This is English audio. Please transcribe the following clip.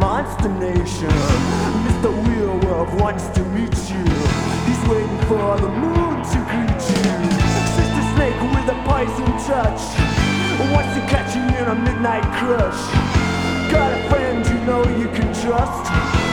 Monster nation, Mr. Real wants to meet you. He's waiting for the moon to greet you. Sister Snake with a poison touch wants to catch you in a midnight crush. Got a friend you know you can trust.